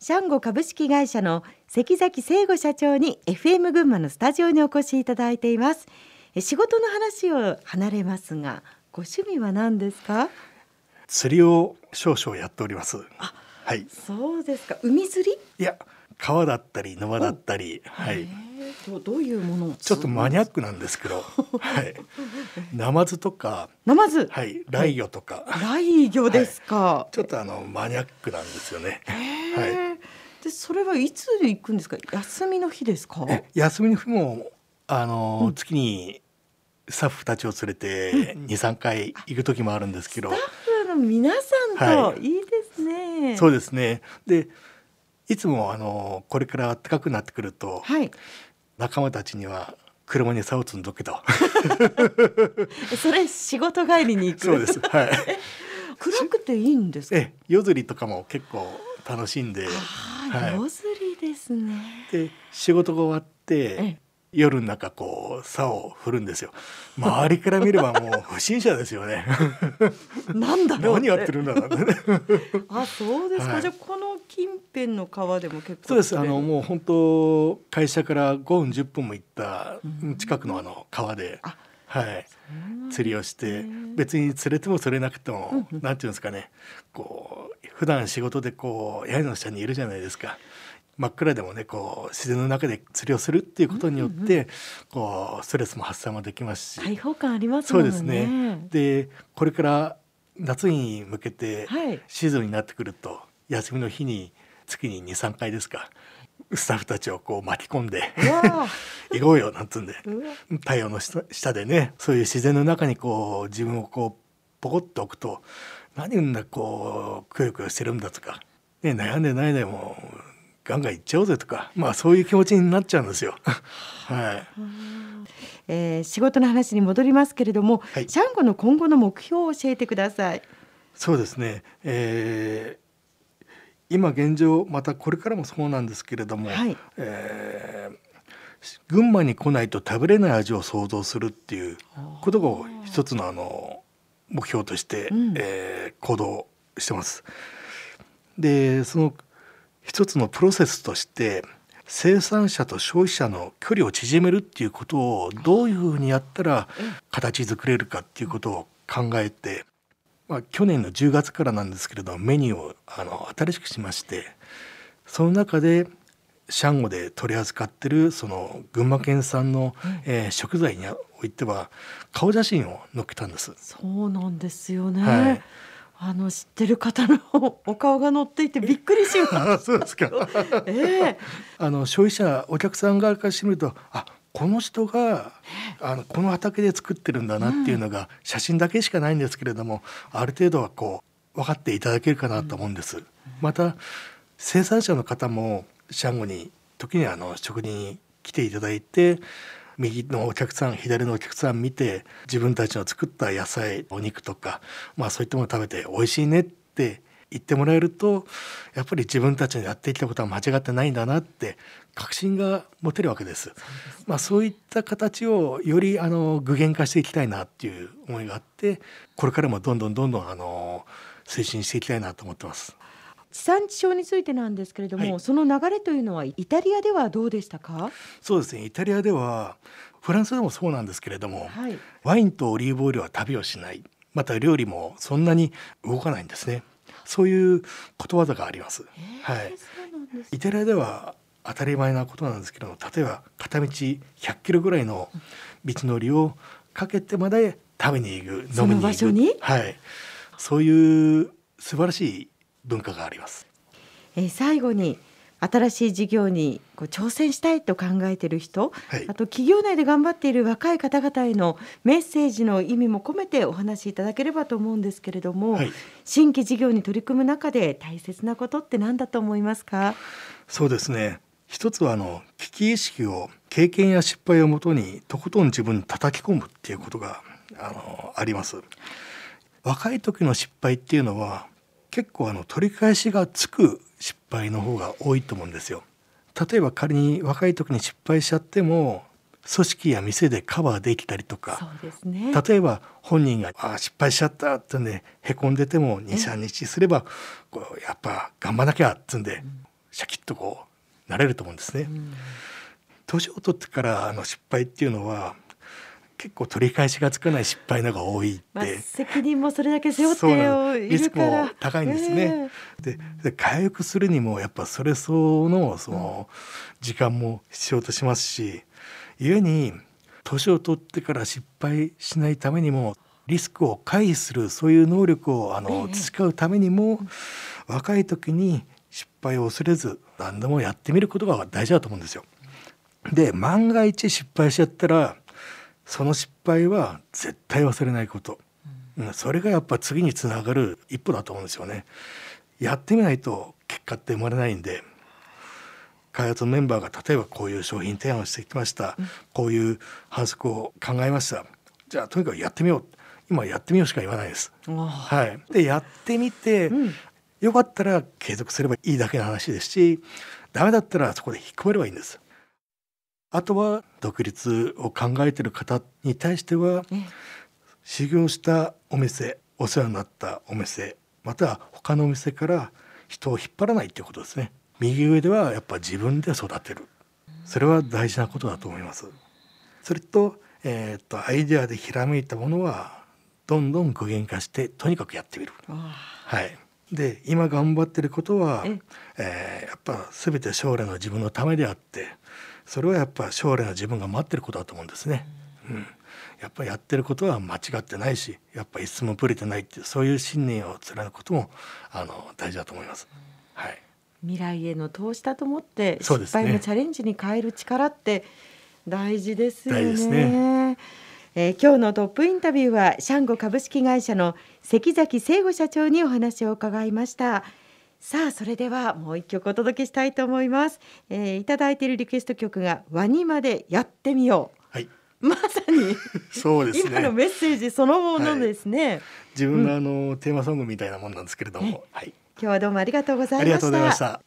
シャンゴ株式会社の関崎聖吾社長に FM 群馬のスタジオにお越しいただいています。仕事の話を離れますがご趣味は何ですか？釣りを少々やっております。はい。そうですか。海釣り？いや川だったり沼だったりはい。どどういうものをちょっとマニアックなんですけど はい。ナマズとかナマズ？はい。ライギョとか、ライギョですか、ちょっとあのマニアックなんですよねはい。でそれはいつ行くんですか？休みの日ですか？え休みの日もあの、うん、月にスタッフたちを連れて二三、回行く時もあるんですけど。スタッフの皆さんと、い、いですね。そうですね。でいつもあのこれから暖かくなってくると、はい、仲間たちには車に竿を積んどけと。それ仕事帰りに行く。そうです。はい。暗くていいんですえ夜釣りとかも結構楽しんで、はい、夜釣りですね。で仕事が終わって夜の中こう竿を振るんですよ。周りから見ればもう不審者ですよね。なんだろう何やってるんだろう あそうですか、はい、じゃあこの近辺の川でも結構そうです。あのもう本当会社から5分10分も行った近くのあの川で、はい、釣りをして別に釣れても釣れなくても、うんうん、なんていうんですかね。こう普段仕事でこう屋根の下にいるじゃないですか。真っ暗でもねこう自然の中で釣りをするっていうことによって、うんうん、こうストレスも発散もできますし。開放感あります、ね、そうですね。でこれから夏に向けてシーズンになってくると、はい、休みの日に月に23回ですかスタッフたちをこう巻き込んで 行こうよなんつうんで。太陽の下でねそういう自然の中にこう自分をこうポコッと置くと何んだこうくよくよしてるんだとか、ね、悩んでないでもガンガン行っちゃおうぜとかまあそういう気持ちになっちゃうんですよ。はい。えー、仕事の話に戻りますけれども、はい、シャンゴの今後の目標を教えてください。そうですね。えー、今現状またこれからもそうなんですけれども、はい、えー群馬に来ないと食べれない味を想像するっていうことが一つのあの目標として、うん、えー、行動してます。でその一つのプロセスとして生産者と消費者の距離を縮めるっていうことをどういうふうにやったら形作れるかっていうことを考えて、まあ、去年の10月からなんですけれどメニューをあの新しくしましてその中でシャンゴで取り扱ってるその群馬県産の、えー、食材においては顔写真を載っけたんです。そうなんですよね、はいあの知ってる方の お顔が載っていてびっくりします。そうですか。ええー、あの消費者お客さん側からしてみるとあこの人があのこの畑で作ってるんだなっていうのが写真だけしかないんですけれども、ある程度はこう分かっていただけるかなと思うんです。また生産者の方もシャンゴに時にあの食に来ていただいて右のお客さん左のお客さん見て自分たちの作った野菜お肉とか、まあ、そういったものを食べて美味しいねって言ってもらえるとやっぱり自分たちのやってきたことは間違ってないんだなって確信が持てるわけです。そう、ね、まあ、そういった形をよりあの具現化していきたいなっていう思いがあってこれからもどんどんどんどんあの推進していきたいなと思ってます。地産地消についてなんですけれども、はい、その流れというのはイタリアではどうでしたか？そうですね。イタリアではフランスでもそうなんですけれども、はい、ワインとオリーブオイルは旅をしない。また料理もそんなに動かないんですね。そういうことわざがあります、はい、イタリアでは当たり前なことなんですけど例えば片道100キロぐらいの道のりをかけてまで食べに行く飲みに行く。はい、そういう素晴らしい文化があります。えー、最後に新しい事業にこう挑戦したいと考えている人、はい、あと企業内で頑張っている若い方々へのメッセージの意味も込めてお話しいただければと思うんですけれども、はい、新規事業に取り組む中で大切なことって何だと思いますか？そうですね。一つはあの危機意識を経験や失敗をもとにとことん自分に叩き込むっていうことがあのあります。若い時の失敗っていうのは結構あの取り返しがつく失敗の方が多いと思うんですよ。例えば仮に若い時に失敗しちゃっても組織や店でカバーできたりとか、ね、例えば本人が「あ失敗しちゃった」ってんでへこんでても23日すればこうやっぱ頑張らなきゃっつんで、シャキッとこうなれると思うんですね。年を取ってからあの失敗っていうのは結構取り返しがつかない失敗のが多いって、まあ、責任もそれだけ背負っていリスクも高いんですね。えー、で回復するにもやっぱそれ相応のその時間も必要としますし故に年を取ってから失敗しないためにもリスクを回避するそういう能力をあの、培うためにも、若い時に失敗を恐れず何でもやってみることが大事だと思うんですよ。で万が一失敗しちゃったらその失敗は絶対忘れないこと、うん、それがやっぱ次につながる一歩だと思うんですよね。やってみないと結果って生まれないんで開発のメンバーが例えばこういう商品提案をしてきました、うん、こういう反則を考えました。じゃあとにかくやってみよう。今やってみようしか言わないです。はい、でやってみて、うん、よかったら継続すればいいだけの話ですしダメだったらそこで引っ込めればいいんです。あとは独立を考えている方に対しては、修行したお店お世話になったお店または他のお店から人を引っ張らないということですね。右上ではやっぱ自分で育てる。それは大事なことだと思います。それと,、えー、とアイデアでひらめいたものはどんどん具現化してとにかくやってみる。はい。で今頑張ってることは、えー、やっぱ全て将来の自分のためであってそれはやっぱ将来の自分が待ってることだと思うんですね。うん、やっぱりやってることは間違ってないしやっぱりいつもぶれてないっていうそういう信念を貫くこともあの大事だと思います。はい、未来への投資だと思って失敗のチャレンジに変える力って大事ですよね。ねえー、今日のトップインタビューはシャンゴ株式会社の関崎聖吾社長にお話を伺いました。さあそれではもう一曲お届けしたいと思います、えー、いただいているリクエスト曲がワニまでやってみよう。はい。まさに そうです、ね、今のメッセージそのものですね、はい、自分のあの、うん、テーマソングみたいなもんなんですけれども、はい、今日はどうもありがとうございました。ありがとうございました